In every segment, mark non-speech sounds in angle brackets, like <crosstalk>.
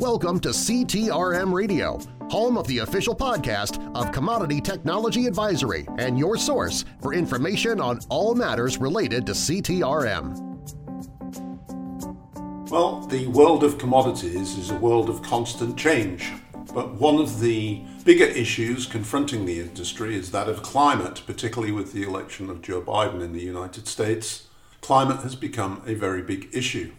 Welcome to CTRM Radio, home of the official podcast of Commodity Technology Advisory and your source for information on all matters related to CTRM. Well, the world of commodities is a world of constant change, but one of the bigger issues confronting the industry is that of climate, particularly with the election of Joe Biden in the United States. Climate has become a very big issue.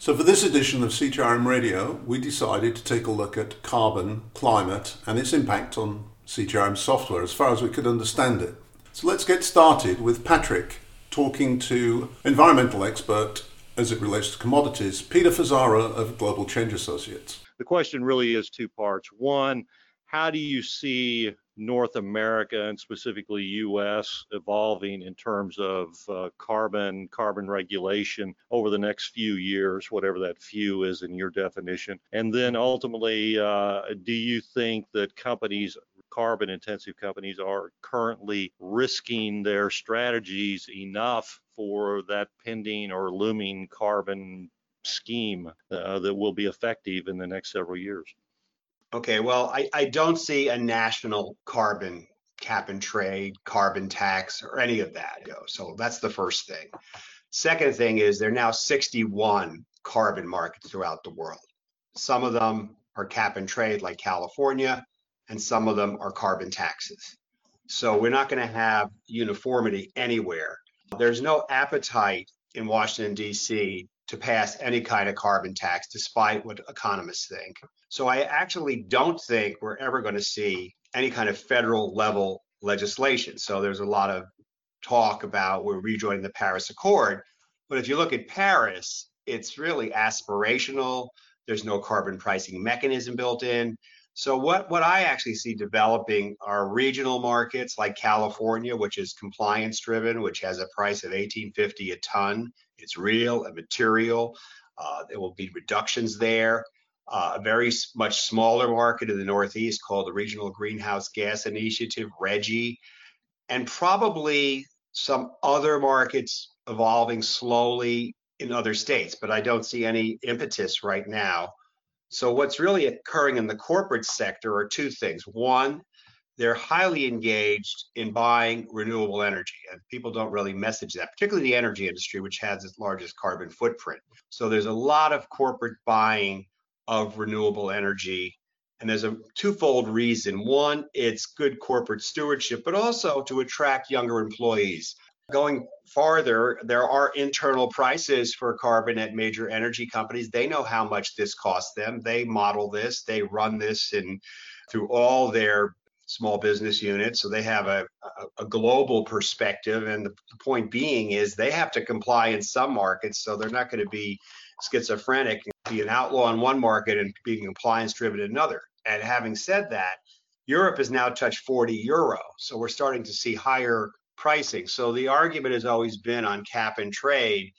So, for this edition of CTRM Radio, we decided to take a look at carbon, climate, and its impact on CTRM software as far as we could understand it. So, let's get started with Patrick talking to environmental expert as it relates to commodities, Peter Fusaro of Global Change Associates. The question really is two parts. One, how do you see North America and specifically US evolving in terms of uh, carbon, carbon regulation over the next few years, whatever that few is in your definition? And then ultimately, uh, do you think that companies carbon intensive companies are currently risking their strategies enough for that pending or looming carbon scheme uh, that will be effective in the next several years? Okay, well, I, I don't see a national carbon cap and trade, carbon tax, or any of that. So that's the first thing. Second thing is there are now 61 carbon markets throughout the world. Some of them are cap and trade, like California, and some of them are carbon taxes. So we're not going to have uniformity anywhere. There's no appetite in Washington, D.C to pass any kind of carbon tax, despite what economists think. So I actually don't think we're ever going to see any kind of federal level legislation. So there's a lot of talk about we're rejoining the Paris Accord. But if you look at Paris, it's really aspirational. There's no carbon pricing mechanism built in. So what, what I actually see developing are regional markets like California, which is compliance driven, which has a price of 1850 a ton. It's real and material. Uh, there will be reductions there. Uh, a very much smaller market in the Northeast called the Regional Greenhouse Gas Initiative, RGGI, and probably some other markets evolving slowly in other states, but I don't see any impetus right now so what's really occurring in the corporate sector are two things. One, they're highly engaged in buying renewable energy, and people don't really message that, particularly the energy industry, which has its largest carbon footprint. So there's a lot of corporate buying of renewable energy. And there's a twofold reason. One, it's good corporate stewardship, but also to attract younger employees. Going farther, there are internal prices for carbon at major energy companies. They know how much this costs them. They model this, they run this in through all their small business units. So they have a, a, a global perspective. And the, the point being is they have to comply in some markets. So they're not going to be schizophrenic and be an outlaw in one market and being compliance driven in another. And having said that, Europe has now touched 40 euro. So we're starting to see higher pricing. So the argument has always been on cap and trade.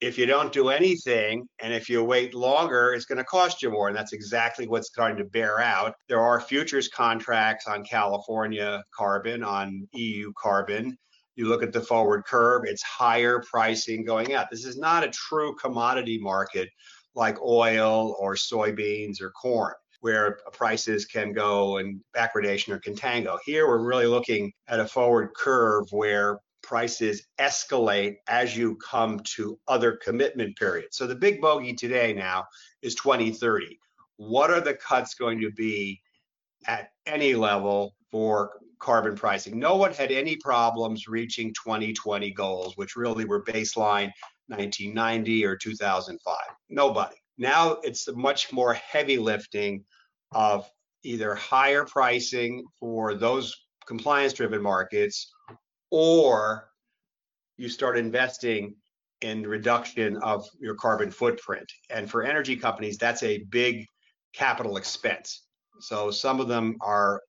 If you don't do anything and if you wait longer, it's going to cost you more. And that's exactly what's starting to bear out. There are futures contracts on California carbon, on EU carbon. You look at the forward curve, it's higher pricing going out. This is not a true commodity market like oil or soybeans or corn where prices can go and backwardation or contango. Here, we're really looking at a forward curve where prices escalate as you come to other commitment periods. So the big bogey today now is 2030. What are the cuts going to be at any level for carbon pricing? No one had any problems reaching 2020 goals, which really were baseline 1990 or 2005. Nobody. Now it's a much more heavy lifting of either higher pricing for those compliance driven markets or you start investing in reduction of your carbon footprint. And for energy companies, that's a big capital expense. So some of them are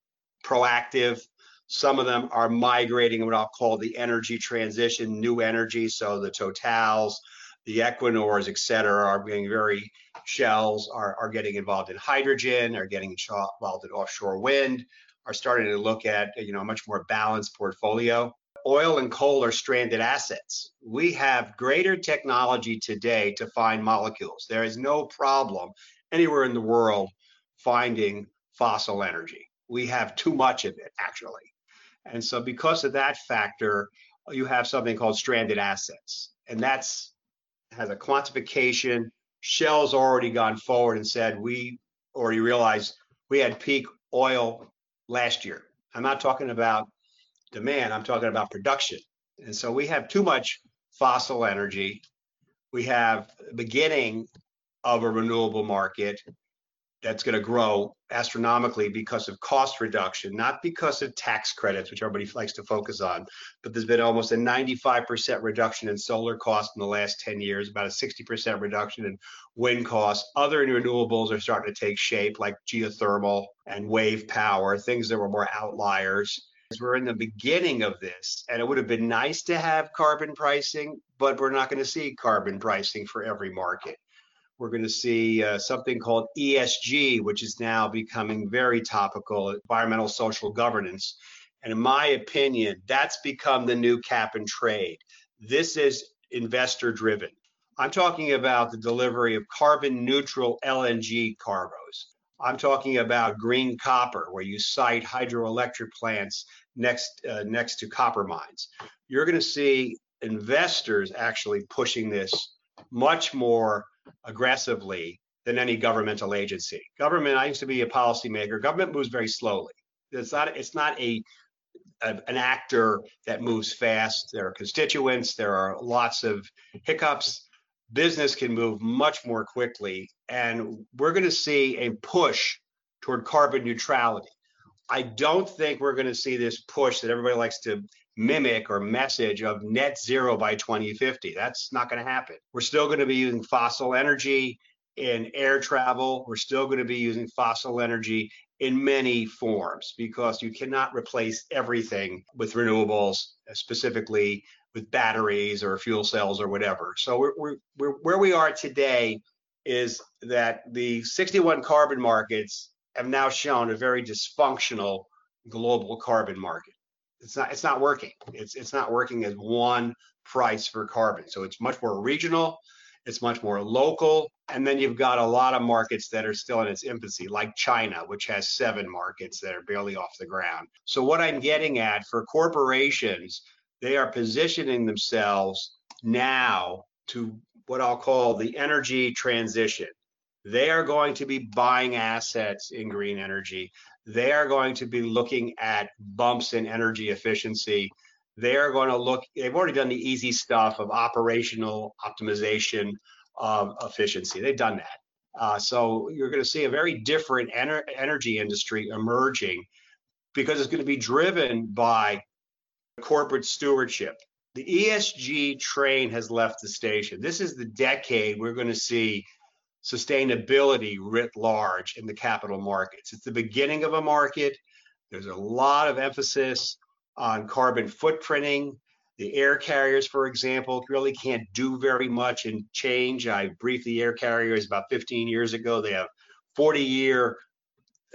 proactive, some of them are migrating what I'll call the energy transition, new energy. So the Totals, the Equinors, et cetera, are being very shells are, are getting involved in hydrogen, are getting involved in offshore wind, are starting to look at you know a much more balanced portfolio. Oil and coal are stranded assets. We have greater technology today to find molecules. There is no problem anywhere in the world finding fossil energy. We have too much of it, actually. And so, because of that factor, you have something called stranded assets. And that's has a quantification. Shell's already gone forward and said we already realized we had peak oil last year. I'm not talking about demand, I'm talking about production. And so we have too much fossil energy. We have the beginning of a renewable market that's going to grow astronomically because of cost reduction, not because of tax credits, which everybody likes to focus on. But there's been almost a 95% reduction in solar costs in the last 10 years, about a 60% reduction in wind costs. Other renewables are starting to take shape, like geothermal and wave power, things that were more outliers. We're in the beginning of this, and it would have been nice to have carbon pricing, but we're not going to see carbon pricing for every market. We're going to see uh, something called ESG, which is now becoming very topical environmental social governance. And in my opinion, that's become the new cap and trade. This is investor driven. I'm talking about the delivery of carbon neutral LNG cargoes. I'm talking about green copper, where you site hydroelectric plants next uh, next to copper mines. You're going to see investors actually pushing this much more aggressively than any governmental agency. Government, I used to be a policymaker. Government moves very slowly. It's not. It's not a, a, an actor that moves fast. There are constituents. There are lots of hiccups. Business can move much more quickly, and we're going to see a push toward carbon neutrality. I don't think we're going to see this push that everybody likes to mimic or message of net zero by 2050. That's not going to happen. We're still going to be using fossil energy in air travel. We're still going to be using fossil energy in many forms because you cannot replace everything with renewables, specifically with batteries or fuel cells or whatever. So we're, we're, we're, where we are today is that the 61 carbon markets have now shown a very dysfunctional global carbon market it's not it's not working. It's it's not working as one price for carbon. So it's much more regional, it's much more local, and then you've got a lot of markets that are still in its infancy, like China, which has seven markets that are barely off the ground. So what I'm getting at for corporations, they are positioning themselves now to what I'll call the energy transition. They are going to be buying assets in green energy they are going to be looking at bumps in energy efficiency. They are going to look, they've already done the easy stuff of operational optimization of efficiency. They've done that. Uh, so you're going to see a very different ener- energy industry emerging because it's going to be driven by corporate stewardship. The ESG train has left the station. This is the decade we're going to see sustainability writ large in the capital markets. It's the beginning of a market. There's a lot of emphasis on carbon footprinting. The air carriers, for example, really can't do very much in change. I briefed the air carriers about 15 years ago. They have 40 year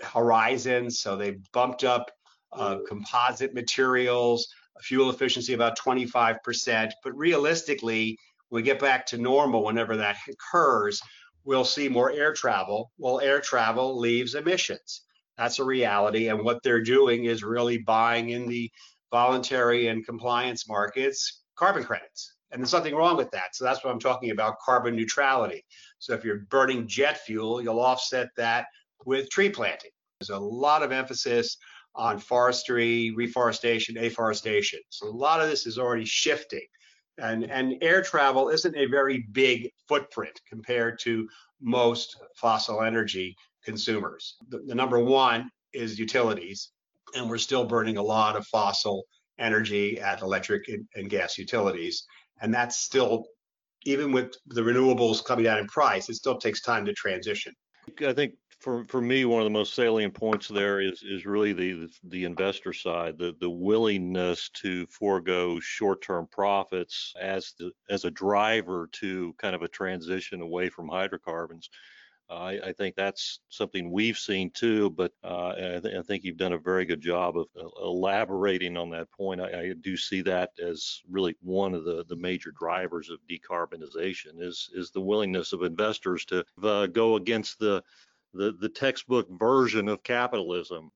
horizons, so they bumped up uh, composite materials, fuel efficiency about 25%. But realistically, when we get back to normal, whenever that occurs, we'll see more air travel. Well, air travel leaves emissions. That's a reality. And what they're doing is really buying in the voluntary and compliance markets carbon credits. And there's nothing wrong with that. So that's what I'm talking about carbon neutrality. So if you're burning jet fuel, you'll offset that with tree planting. There's a lot of emphasis on forestry, reforestation, afforestation. So a lot of this is already shifting and and air travel isn't a very big footprint compared to most fossil energy consumers. The, the, number one is utilities, and we're still burning a lot of fossil energy at electric and, and gas utilities, and that's still even with the renewables coming down in price, it still takes time to transition. I think for for me, one of the most salient points there is is really the the investor side, the the willingness to forego short-term profits as the as a driver to kind of a transition away from hydrocarbons. I, I, think that's something we've seen too, but uh, I, th- I, think you've done a very good job of uh, elaborating on that point. I, I, do see that as really one of the, the major drivers of decarbonization is is the willingness of investors to uh, go against the, the the textbook version of capitalism.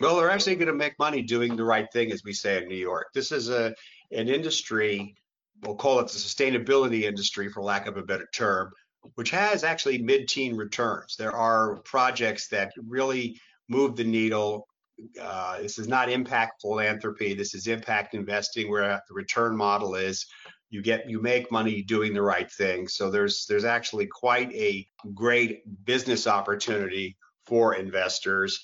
Well, they're actually going to make money doing the right thing, as we say in New York. This is a an industry, we'll call it the sustainability industry, for lack of a better term, which has actually mid-teen returns. There are projects that really move the needle. Uh, this is not impact philanthropy. This is impact investing, where the return model is you get you make money doing the right thing. So there's there's actually quite a great business opportunity for investors.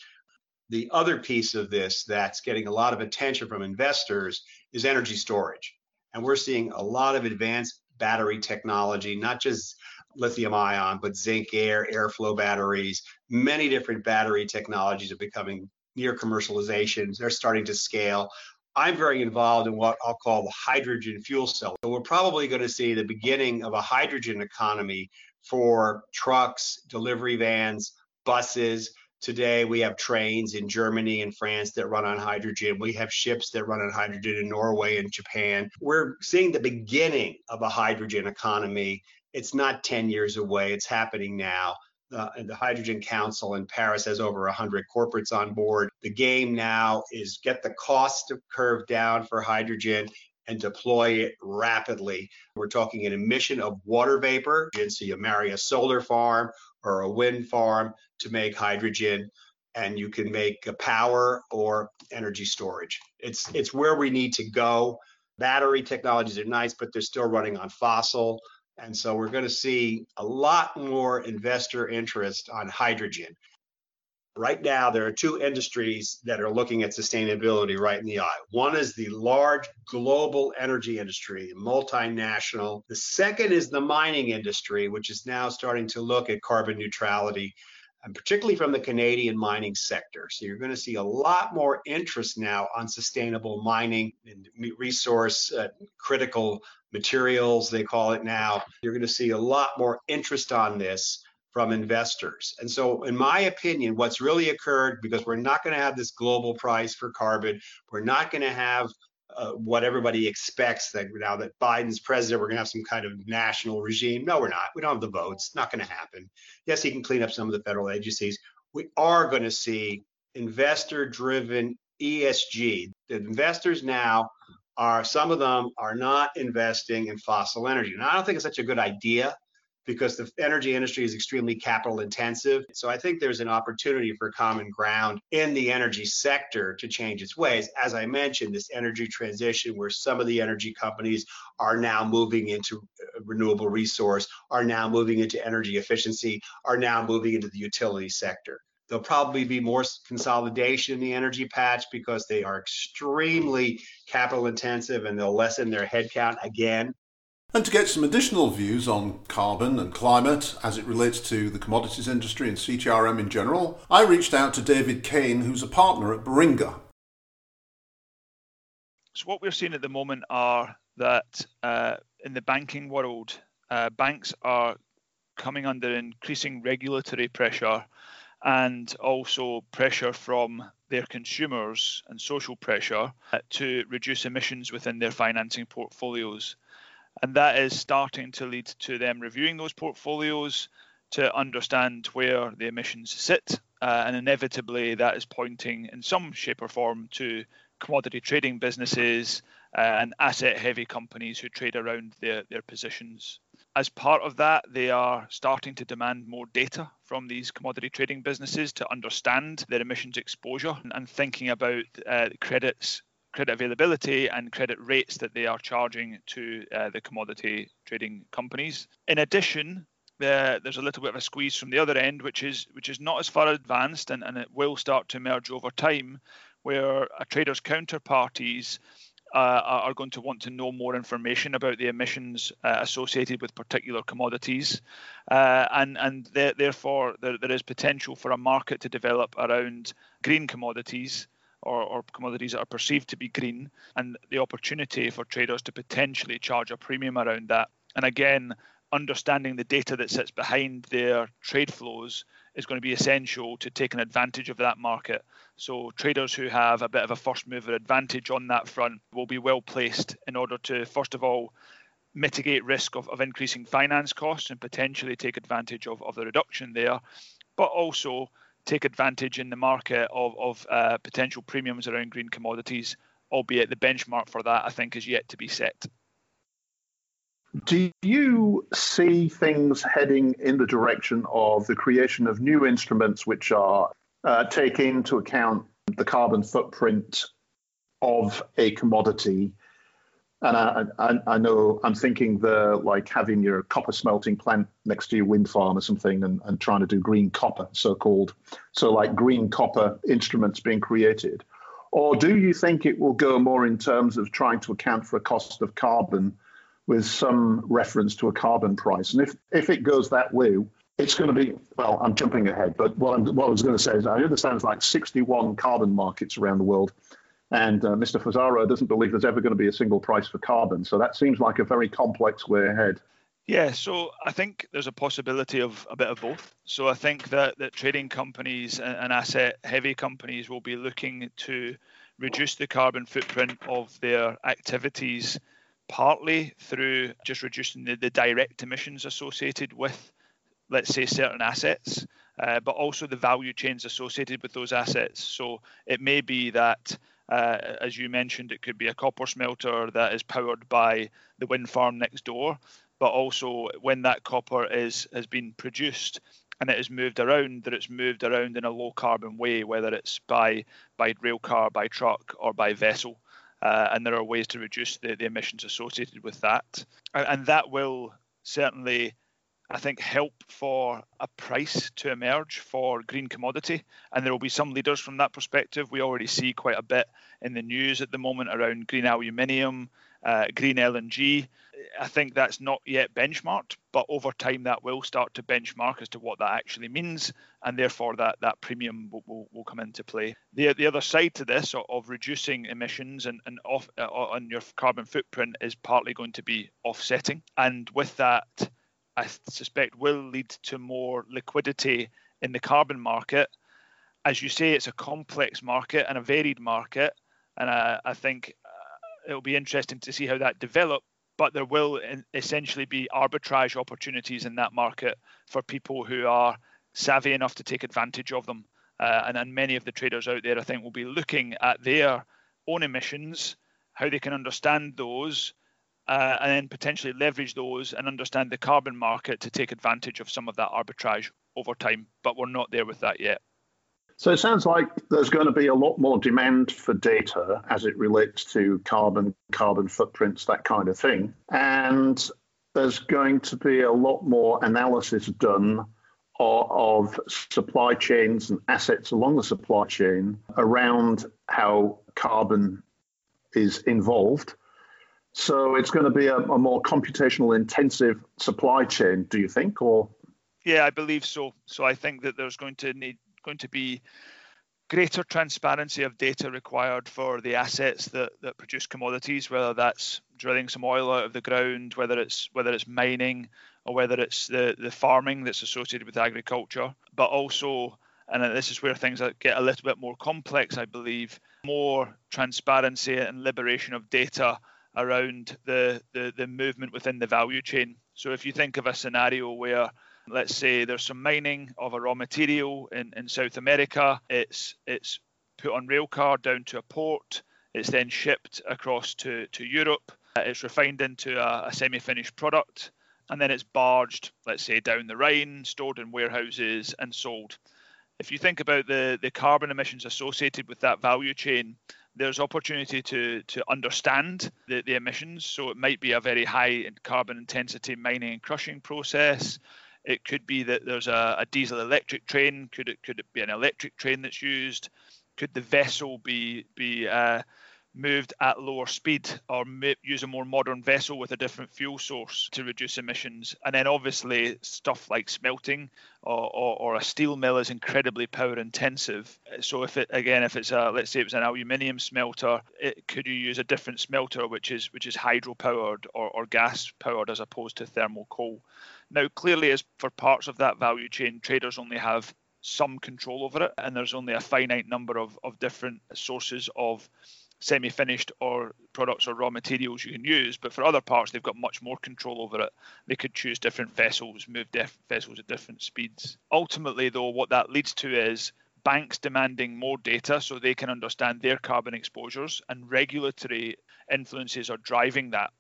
The other piece of this that's getting a lot of attention from investors is energy storage. And we're seeing a lot of advanced battery technology, not just lithium ion, but zinc air, airflow batteries. Many different battery technologies are becoming near commercialization. They're starting to scale. I'm very involved in what I'll call the hydrogen fuel cell. So we're probably going to see the beginning of a hydrogen economy for trucks, delivery vans, buses. Today, we have trains in Germany and France that run on hydrogen. We have ships that run on hydrogen in Norway and Japan. We're seeing the beginning of a hydrogen economy it's not 10 years away. It's happening now. The Hydrogen Council in Paris has over 100 corporates on board. The game now is get the cost curve down for hydrogen and deploy it rapidly. We're talking an emission of water vapor. So you marry a solar farm or a wind farm to make hydrogen and you can make power or energy storage. It's it's where we need to go. Battery technologies are nice, but they're still running on fossil. And so we're going to see a lot more investor interest on hydrogen. Right now, there are two industries that are looking at sustainability right in the eye. One is the large global energy industry, multinational. The second is the mining industry, which is now starting to look at carbon neutrality and particularly from the Canadian mining sector. So you're going to see a lot more interest now on sustainable mining and resource uh, critical materials, they call it now. You're going to see a lot more interest on this from investors. And so, in my opinion, what's really occurred because we're not going to have this global price for carbon, we're not going to have uh, what everybody expects that now that Biden's president, we're going to have some kind of national regime. No, we're not. We don't have the votes. Not going to happen. Yes, he can clean up some of the federal agencies. We are going to see investor driven ESG. The investors now are, some of them are not investing in fossil energy. And I don't think it's such a good idea because the energy industry is extremely capital intensive. So I think there's an opportunity for common ground in the energy sector to change its ways. As I mentioned, this energy transition where some of the energy companies are now moving into uh, renewable resource, are now moving into energy efficiency, are now moving into the utility sector. There'll probably be more consolidation in the energy patch because they are extremely capital intensive and they'll lessen their headcount again. And to get some additional views on carbon and climate as it relates to the commodities industry and CTRM in general, I reached out to David Kane, who's a partner at Baringa. So, what we're seeing at the moment are that uh, in the banking world, uh, banks are coming under increasing regulatory pressure and also pressure from their consumers and social pressure uh, to reduce emissions within their financing portfolios. And that is starting to lead to them reviewing those portfolios to understand where the emissions sit. Uh, and inevitably, that is pointing in some shape or form to commodity trading businesses uh, and asset heavy companies who trade around their, their positions. As part of that, they are starting to demand more data from these commodity trading businesses to understand their emissions exposure and thinking about uh, credits credit availability and credit rates that they are charging to uh, the commodity trading companies. In addition, there's a little bit of a squeeze from the other end, which is which is not as far advanced, and, and it will start to emerge over time, where a trader's counterparties uh, are going to want to know more information about the emissions uh, associated with particular commodities, uh, and and therefore there, there is potential for a market to develop around green commodities or, or commodities that are perceived to be green, and the opportunity for traders to potentially charge a premium around that. And again, understanding the data that sits behind their trade flows is going to be essential to taking advantage of that market. So traders who have a bit of a first mover advantage on that front will be well placed in order to first of all mitigate risk of, of increasing finance costs and potentially take advantage of, of the reduction there, but also take advantage in the market of, of uh, potential premiums around green commodities, albeit the benchmark for that I think is yet to be set. Do you see things heading in the direction of the creation of new instruments which are uh, take into account the carbon footprint of a commodity? And I, I, I, know I'm thinking the like having your copper smelting plant next to your wind farm or something, and, and trying to do green copper, so called. So like green copper instruments being created, or do you think it will go more in terms of trying to account for a cost of carbon? with some reference to a carbon price. And if, if it goes that way, it's going to be, well, I'm jumping ahead, but what, what I was going to say is I understand there's like 61 carbon markets around the world. And uh, Mr. Fusaro doesn't believe there's ever going to be a single price for carbon. So that seems like a very complex way ahead. Yeah, so I think there's a possibility of a bit of both. So I think that, that trading companies and asset heavy companies will be looking to reduce the carbon footprint of their activities partly through just reducing the, the direct emissions associated with, let's say, certain assets, uh, but also the value chains associated with those assets. So it may be that, uh, as you mentioned, it could be a copper smelter that is powered by the wind farm next door, but also when that copper is has been produced and it is moved around, that it's moved around in a low carbon way, whether it's by by rail car, by truck, or by vessel uh, and there are ways to reduce the, the emissions associated with that. And, and that will certainly, I think, help for a price to emerge for green commodity. And there will be some leaders from that perspective. We already see quite a bit in the news at the moment around green aluminium, uh, green LNG. I think that's not yet benchmarked, but over time that will start to benchmark as to what that actually means, and therefore that that premium will, will, will come into play. The the other side to this of, of reducing emissions and and off uh, on your carbon footprint is partly going to be offsetting, and with that, I suspect will lead to more liquidity in the carbon market. As you say, it's a complex market and a varied market, and I, I think it'll be interesting to see how that develops. But there will essentially be arbitrage opportunities in that market for people who are savvy enough to take advantage of them. Uh, and, and many of the traders out there, I think, will be looking at their own emissions, how they can understand those, uh, and then potentially leverage those and understand the carbon market to take advantage of some of that arbitrage over time. But we're not there with that yet. So it sounds like there's going to be a lot more demand for data as it relates to carbon, carbon footprints, that kind of thing. And there's going to be a lot more analysis done of, of supply chains and assets along the supply chain around how carbon is involved. So it's going to be a, a more computational intensive supply chain, do you think, or yeah, I believe so. So I think that there's going to need going to be greater transparency of data required for the assets that, that produce commodities, whether that's drilling some oil out of the ground, whether it's whether it's mining or whether it's the, the farming that's associated with agriculture, but also and this is where things get a little bit more complex, I believe, more transparency and liberation of data around the, the, the movement within the value chain. So if you think of a scenario where let's say there's some mining of a raw material in, in South America. It's it's put on rail car down to a port. It's then shipped across to, to Europe. Uh, it's refined into a, a semi-finished product, and then it's barged, let's say, down the Rhine, stored in warehouses, and sold. If you think about the, the carbon emissions associated with that value chain, there's opportunity to to understand the, the emissions. So it might be a very high carbon intensity mining and crushing process. It could be that there's a, a diesel electric train. Could it could it be an electric train that's used? Could the vessel be be uh, moved at lower speed or use a more modern vessel with a different fuel source to reduce emissions. And then obviously stuff like smelting or, or, or, a steel mill is incredibly power intensive. So if it again, if it's a let's say it was an aluminium smelter, it, could you use a different smelter which is which is hydro powered or, or gas powered as opposed to thermal coal? Now clearly as for parts of that value chain, traders only have some control over it and there's only a finite number of, of different sources of semi-finished or products or raw materials you can use but for other parts they've got much more control over it they could choose different vessels move def- vessels at different speeds ultimately though what that leads to is banks demanding more data so they can understand their carbon exposures and regulatory influences are driving that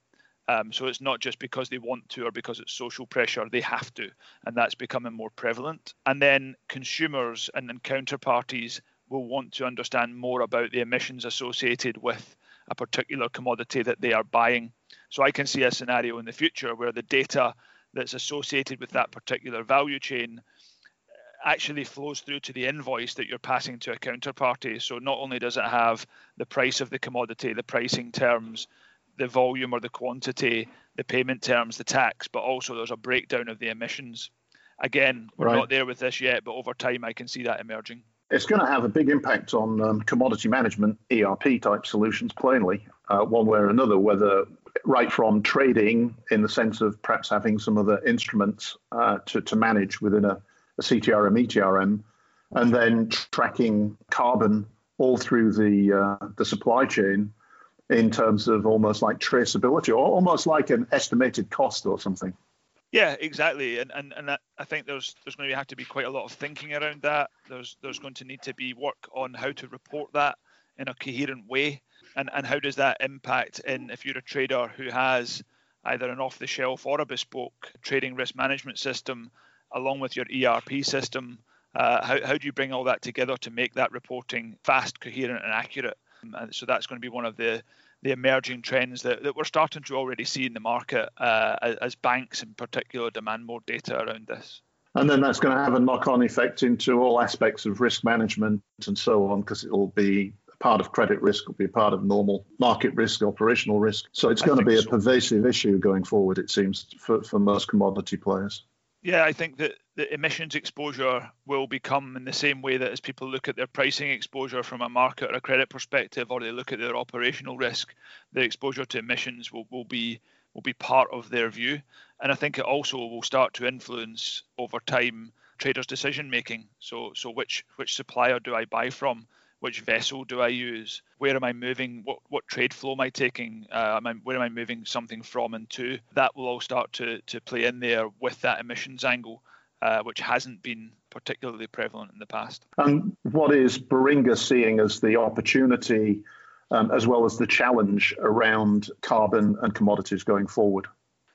um, so it's not just because they want to or because it's social pressure, they have to. And that's becoming more prevalent. And then consumers and, then counterparties will want to understand more about the emissions associated with a particular commodity that they are buying. So I can see a scenario in the future where the data that's associated with that particular value chain uh, actually flows through to the invoice that you're passing to a counterparty. So not only does it have the price of the commodity, the pricing terms, the volume or the quantity, the payment terms, the tax, but also there's a breakdown of the emissions. Again, we're right. not there with this yet, but over time I can see that emerging. It's going to have a big impact on um, commodity management, ERP type solutions, plainly, uh, one way or another, whether right from trading in the sense of perhaps having some other instruments uh, to, to manage within a, a CTRM, ETRM, and then tracking carbon all through the uh, the supply chain in terms of almost like traceability or almost like an estimated cost or something. Yeah, exactly, and and and I think there's there's going to have to be quite a lot of thinking around that. There's there's going to need to be work on how to report that in a coherent way, and and how does that impact in if you're a trader who has either an off-the-shelf or a bespoke trading risk management system, along with your ERP system. Uh, how how do you bring all that together to make that reporting fast, coherent, and accurate? And so that's going to be one of the the emerging trends that, that we're starting to already see in the market uh, as, as banks in particular demand more data around this. And then that's going to have a knock on effect into all aspects of risk management and so on, because it will be part of credit risk, will be a part of normal market risk, operational risk. So it's going to be a so. pervasive issue going forward, it seems, for, for most commodity players. Yeah, I think that the emissions exposure will become in the same way that as people look at their pricing exposure from a market or a credit perspective, or they look at their operational risk, the exposure to emissions will, will be will be part of their view. And I think it also will start to influence over time traders' decision making. So so which which supplier do I buy from? Which vessel do I use? Where am I moving? What what trade flow am I taking? Uh, am I, where am I moving something from and to? That will all start to to play in there with that emissions angle, uh, which hasn't been particularly prevalent in the past. And what is Baringa seeing as the opportunity, um, as well as the challenge around carbon and commodities going forward?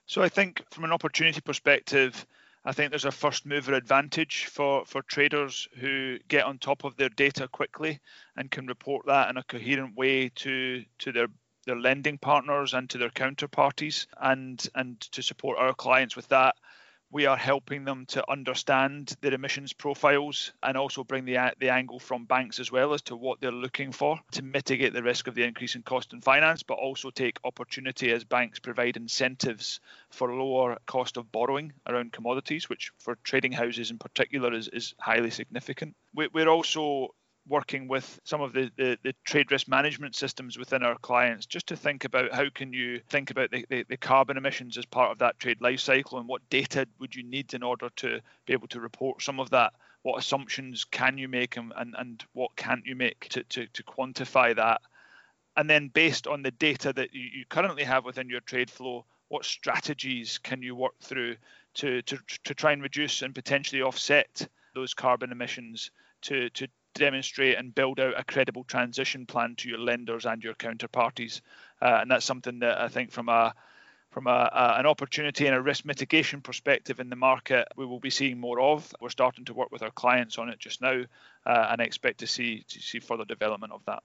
So I think from an opportunity perspective I think there's a first mover advantage for, for traders who get on top of their data quickly and can report that in a coherent way to, to their, their lending partners and to their counterparties and, and to support our clients with that we are helping them to understand their emissions profiles and also bring the, the angle from banks as well as to what they're looking for to mitigate the risk of the increase in cost and finance, but also take opportunity as banks provide incentives for lower cost of borrowing around commodities, which for trading houses in particular is, is highly significant. We, we're also working with some of the, the, the, trade risk management systems within our clients just to think about how can you think about the, the, the, carbon emissions as part of that trade life cycle and what data would you need in order to be able to report some of that? What assumptions can you make and, and, and what can't you make to, to, to quantify that? And then based on the data that you, you currently have within your trade flow what strategies can you work through to, to, to try and reduce and potentially offset those carbon emissions to, to demonstrate and build out a credible transition plan to your lenders and your counterparties. Uh, and that's something that I think from a from a, a, an opportunity and a risk mitigation perspective in the market, we will be seeing more of. We're starting to work with our clients on it just now, uh, and expect to see to see further development of that.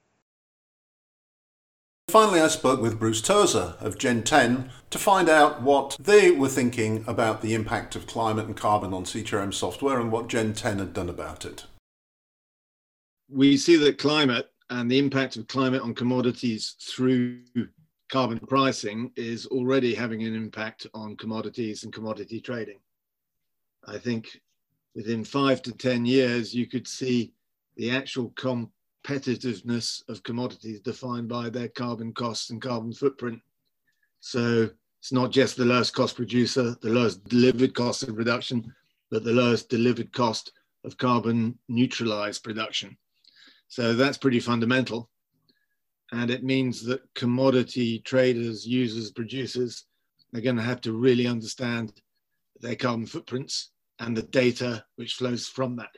Finally, I spoke with Bruce Tozer of Gen 10 to find out what they were thinking about the impact of climate and carbon on CTRM software and what Gen 10 had done about it we see that climate and the impact of climate on commodities through carbon pricing is already having an impact on commodities and commodity trading. I think within five to 10 years, you could see the actual competitiveness of commodities defined by their carbon costs and carbon footprint. So it's not just the lowest cost producer, the lowest delivered cost of production, but the lowest delivered cost of carbon neutralized production. So that's pretty fundamental. And it means that commodity traders, users, producers are going to have to really understand their carbon footprints and the data which flows from that.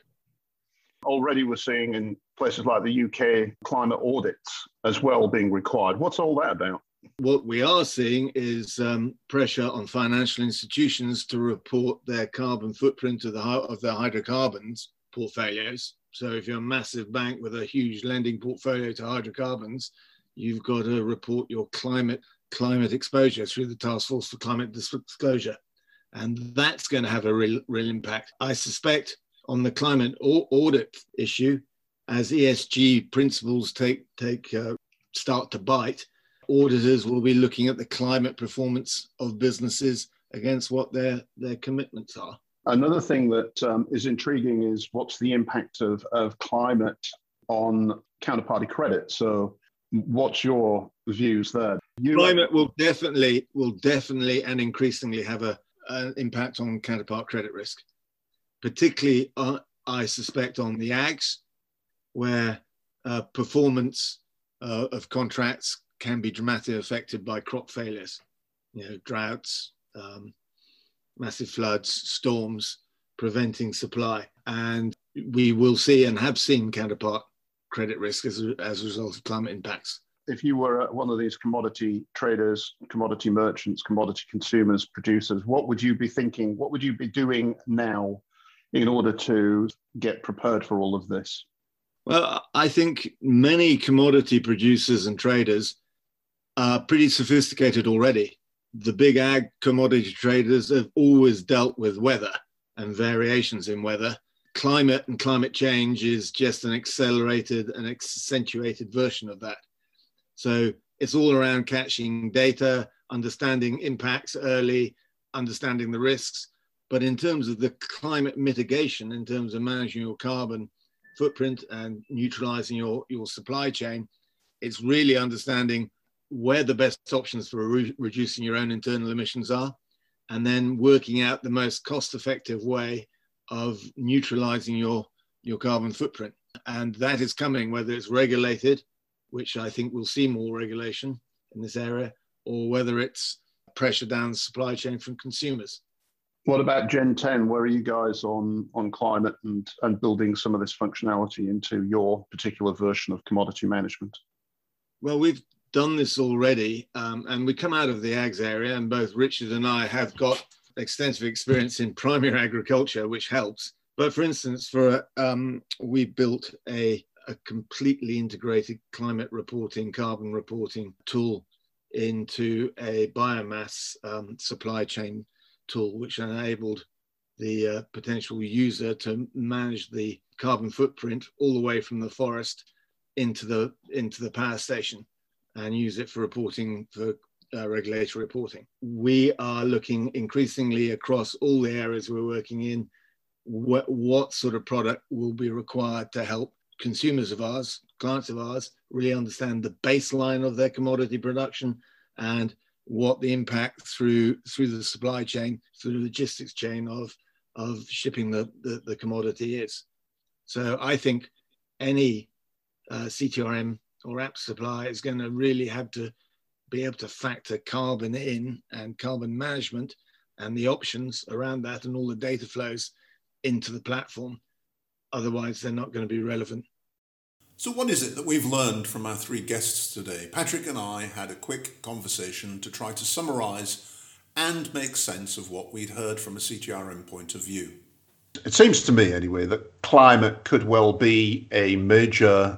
Already, we're seeing in places like the UK climate audits as well being required. What's all that about? What we are seeing is um, pressure on financial institutions to report their carbon footprint of, the, of their hydrocarbons portfolios. So, if you're a massive bank with a huge lending portfolio to hydrocarbons, you've got to report your climate climate exposure through the Task Force for Climate Disclosure, and that's going to have a real, real impact. I suspect on the climate audit issue, as ESG principles take take uh, start to bite, auditors will be looking at the climate performance of businesses against what their, their commitments are. Another thing that um, is intriguing is what's the impact of, of climate on counterparty credit. So, what's your views there? You climate will definitely will definitely and increasingly have an impact on counterpart credit risk, particularly uh, I suspect on the ags, where uh, performance uh, of contracts can be dramatically affected by crop failures, you know, droughts, um, massive floods, storms, preventing supply. And we will see and have seen counterpart credit risk as a, as a result of climate impacts. If you were uh, one of these commodity traders, commodity merchants, commodity consumers, producers, what would you be thinking? What would you be doing now in order to get prepared for all of this? Well, I think many commodity producers and traders are pretty sophisticated already. The big ag commodity traders have always dealt with weather and variations in weather. Climate and climate change is just an accelerated and accentuated version of that. So it's all around catching data, understanding impacts early, understanding the risks. But in terms of the climate mitigation, in terms of managing your carbon footprint and neutralizing your, your supply chain, it's really understanding where the best options for re- reducing your own internal emissions are, and then working out the most cost effective way of neutralizing your, your carbon footprint. And that is coming, whether it's regulated, which I think we'll see more regulation in this area, or whether it's pressure down the supply chain from consumers. What about Gen 10? Where are you guys on, on climate and, and building some of this functionality into your particular version of commodity management? Well, we've done this already, um, and we come out of the ags area, and both Richard and I have got extensive experience in primary <laughs> agriculture, which helps. But for instance, for um, we built a, a completely integrated climate reporting, carbon reporting tool into a biomass um, supply chain tool, which enabled the uh, potential user to manage the carbon footprint all the way from the forest into the into the power station and use it for reporting for uh, regulatory reporting. We are looking increasingly across all the areas we're working in what, what sort of product will be required to help consumers of ours, clients of ours, really understand the baseline of their commodity production and what the impact through through the supply chain, through the logistics chain of of shipping the, the, the commodity is. So I think any uh, CTRM or app supply is going to really have to be able to factor carbon in and carbon management and the options around that and all the data flows into the platform. Otherwise, they're not going to be relevant. So, what is it that we've learned from our three guests today? Patrick and I had a quick conversation to try to summarize and make sense of what we'd heard from a CTRM point of view. It seems to me, anyway, that climate could well be a major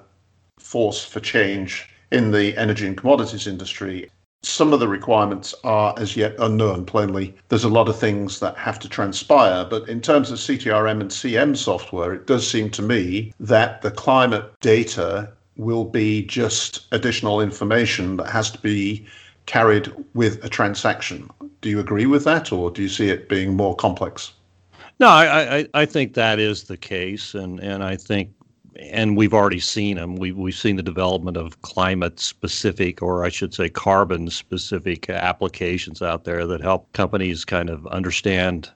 force for change in the energy and commodities industry. Some of the requirements are as yet unknown, plainly. There's a lot of things that have to transpire, but in terms of CTRM and CM software, it does seem to me that the climate data will be just additional information that has to be carried with a transaction. Do you agree with that, or do you see it being more complex? No, I, I, I think that is the case, and, and I think, and we've already seen them. We, we've seen the development of climate specific, or I should say, carbon specific applications out there that help companies kind of understand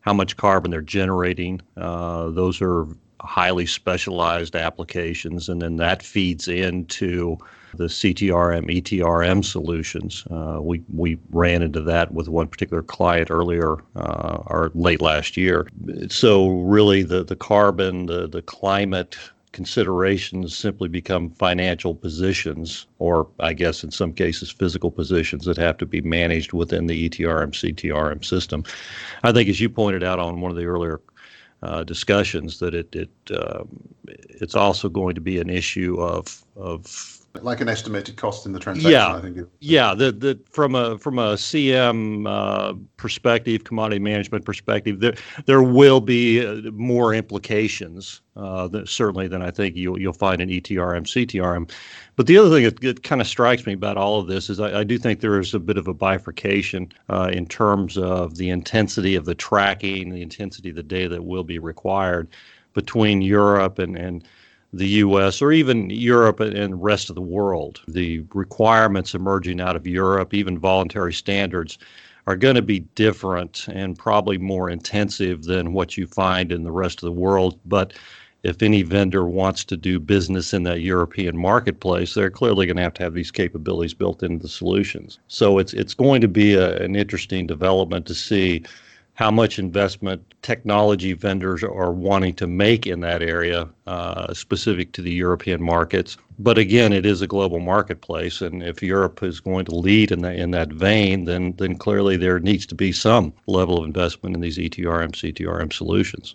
how much carbon they're generating. Uh, those are highly specialized applications, and then that feeds into the CTRM, ETRM solutions. Uh, we we ran into that with one particular client earlier uh, or late last year. So really, the the carbon, the the climate considerations simply become financial positions, or I guess in some cases physical positions that have to be managed within the ETRM CTRM system. I think, as you pointed out on one of the earlier uh, discussions, that it it um, it's also going to be an issue of of like an estimated cost in the transaction. Yeah, I think. yeah. The the from a from a CM uh, perspective, commodity management perspective, there there will be uh, more implications uh, that, certainly than I think you'll you'll find in ETRM, CTRM. But the other thing that, that kind of strikes me about all of this is I, I do think there is a bit of a bifurcation uh, in terms of the intensity of the tracking, the intensity of the data that will be required between Europe and and the US or even Europe and the rest of the world. The requirements emerging out of Europe, even voluntary standards, are going to be different and probably more intensive than what you find in the rest of the world. But if any vendor wants to do business in that European marketplace, they're clearly going to have to have these capabilities built into the solutions. So it's it's going to be a, an interesting development to see how much investment technology vendors are wanting to make in that area uh, specific to the European markets. But again, it is a global marketplace, and if Europe is going to lead in, the, in that vein, then then clearly there needs to be some level of investment in these ETRM, CTRM solutions.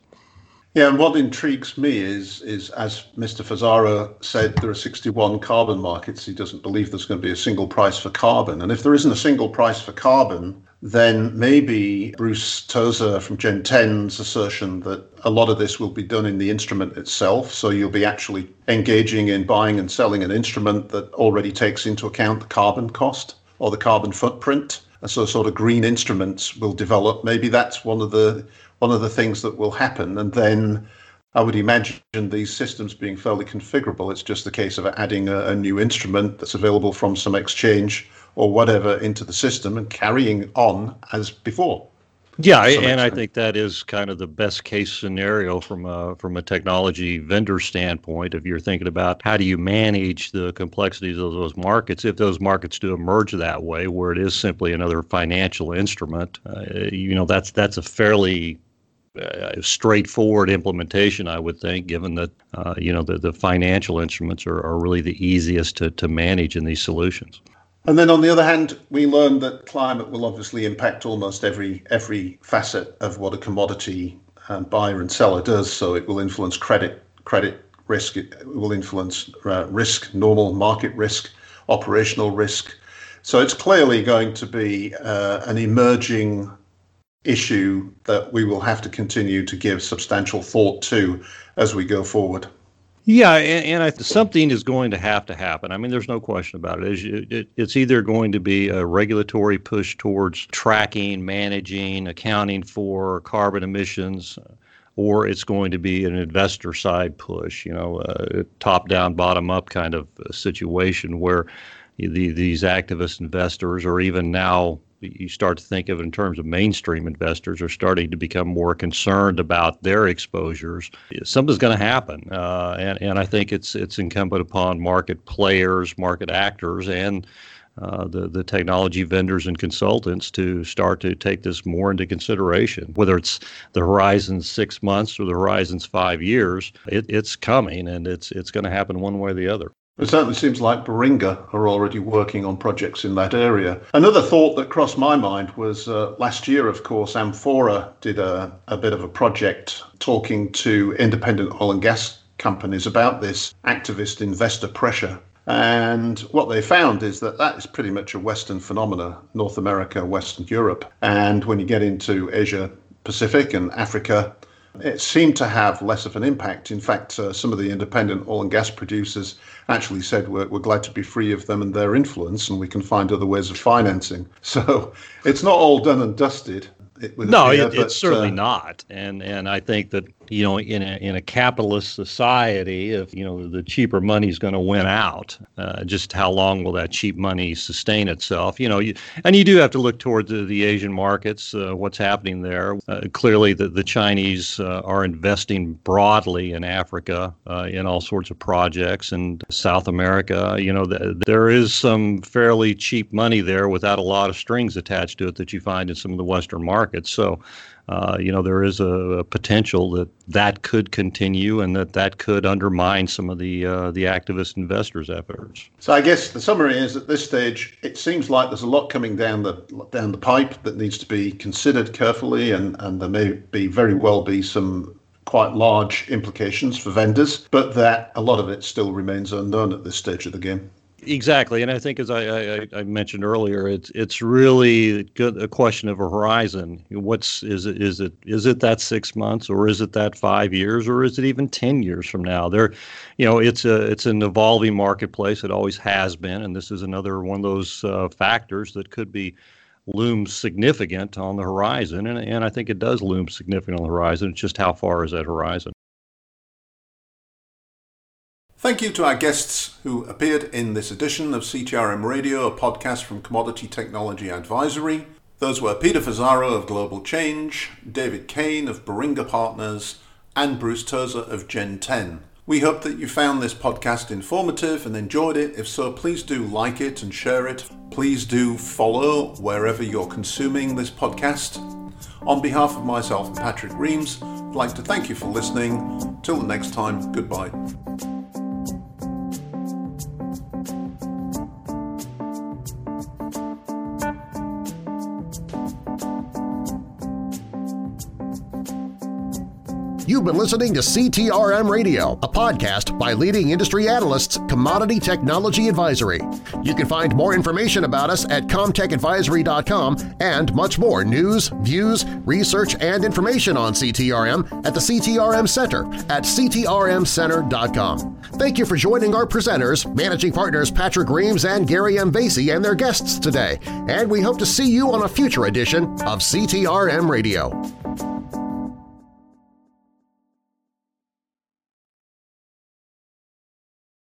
Yeah, and what intrigues me is, is as Mr. Fusaro said, there are 61 carbon markets. He doesn't believe there's going to be a single price for carbon. And if there isn't a single price for carbon, then maybe Bruce Tozer from Gen 10's assertion that a lot of this will be done in the instrument itself. So you'll be actually engaging in buying and selling an instrument that already takes into account the carbon cost or the carbon footprint. And so sort of green instruments will develop. Maybe that's one of the one of the things that will happen. And then I would imagine these systems being fairly configurable. It's just a case of adding a, a new instrument that's available from some exchange or whatever into the system and carrying on as before. Yeah, and I think that is kind of the best case scenario from a from a technology vendor standpoint. If you're thinking about how do you manage the complexities of those markets, if those markets do emerge that way, where it is simply another financial instrument, uh, you know that's that's a fairly uh, straightforward implementation, I would think, given that uh, you know the, the financial instruments are, are really the easiest to, to manage in these solutions. And then on the other hand, we learned that climate will obviously impact almost every every facet of what a commodity um, buyer and seller does. So it will influence credit credit risk. It will influence uh, risk, normal market risk, operational risk. So it's clearly going to be uh, an emerging issue that we will have to continue to give substantial thought to as we go forward. Yeah, and, and I, something is going to have to happen. I mean, there's no question about it. It's, it. It's either going to be a regulatory push towards tracking, managing, accounting for carbon emissions, or it's going to be an investor side push, you know, a top down, bottom up kind of situation where the, these activist investors, or even now you start to think of it in terms of mainstream investors are starting to become more concerned about their exposures. Something's going to happen, uh, and and I think it's it's incumbent upon market players, market actors, and uh, the the technology vendors and consultants to start to take this more into consideration. Whether it's the horizon six months or the horizons five years, it, it's coming, and it's it's going to happen one way or the other. It certainly seems like Baringa are already working on projects in that area. Another thought that crossed my mind was uh, last year, of course, Amphora did a, a bit of a project talking to independent oil and gas companies about this activist investor pressure. And what they found is that that is pretty much a Western phenomena, North America, Western Europe. And when you get into Asia Pacific and Africa, it seemed to have less of an impact. In fact, uh, some of the independent oil and gas producers actually said we're, we're glad to be free of them and their influence, and we can find other ways of financing. <laughs> So it's not all done and dusted. It no, it, it's certainly uh, not, and and I think that you know in a in a capitalist society, if you know the cheaper money is going to win out, uh, just how long will that cheap money sustain itself? You know, you, and you do have to look towards the, the Asian markets, uh, what's happening there. Uh, clearly, the the Chinese uh, are investing broadly in Africa uh, in all sorts of projects, and South America. You know, the, there is some fairly cheap money there without a lot of strings attached to it that you find in some of the Western markets. So, uh, you know, there is a, a, potential that that could continue and that that could undermine some of the uh, the activist investors' efforts. So, I guess the summary is at this stage, it seems like there's a lot coming down the down the pipe that needs to be considered carefully, and and there may be very well be some quite large implications for vendors, but that a lot of it still remains unknown at this stage of the game. Exactly, and I think as I, I, I, mentioned earlier, it's it's really a question of a horizon. What's is it is it is it that six months or is it that five years or is it even ten years from now? There, you know, it's a it's an evolving marketplace. It always has been, and this is another one of those uh, factors that could be looms significant on the horizon, and and I think it does loom significant on the horizon. It's just how far is that horizon? Thank you to our guests who appeared in this edition of CTRM Radio, a podcast from Commodity Technology Advisory. Those were Peter Fusaro of Global Change, David Kane of Baringa Partners, and Bruce Tozer of Gen 10. We hope that you found this podcast informative and enjoyed it. If so, please do like it and share it. Please do follow wherever you're consuming this podcast. On behalf of myself and Patrick Reames, I'd like to thank you for listening. Till the next time, goodbye. You've been listening to CTRM Radio, a podcast by leading industry analysts Commodity Technology Advisory. You can find more information about us at comtechadvisory.com and much more news, views, research, and information on CTRM at the CTRM Center at ctrmcenter.com. Thank you for joining our presenters, managing partners Patrick Reames and Gary M. Vasey and their guests today, and we hope to see you on a future edition of CTRM Radio.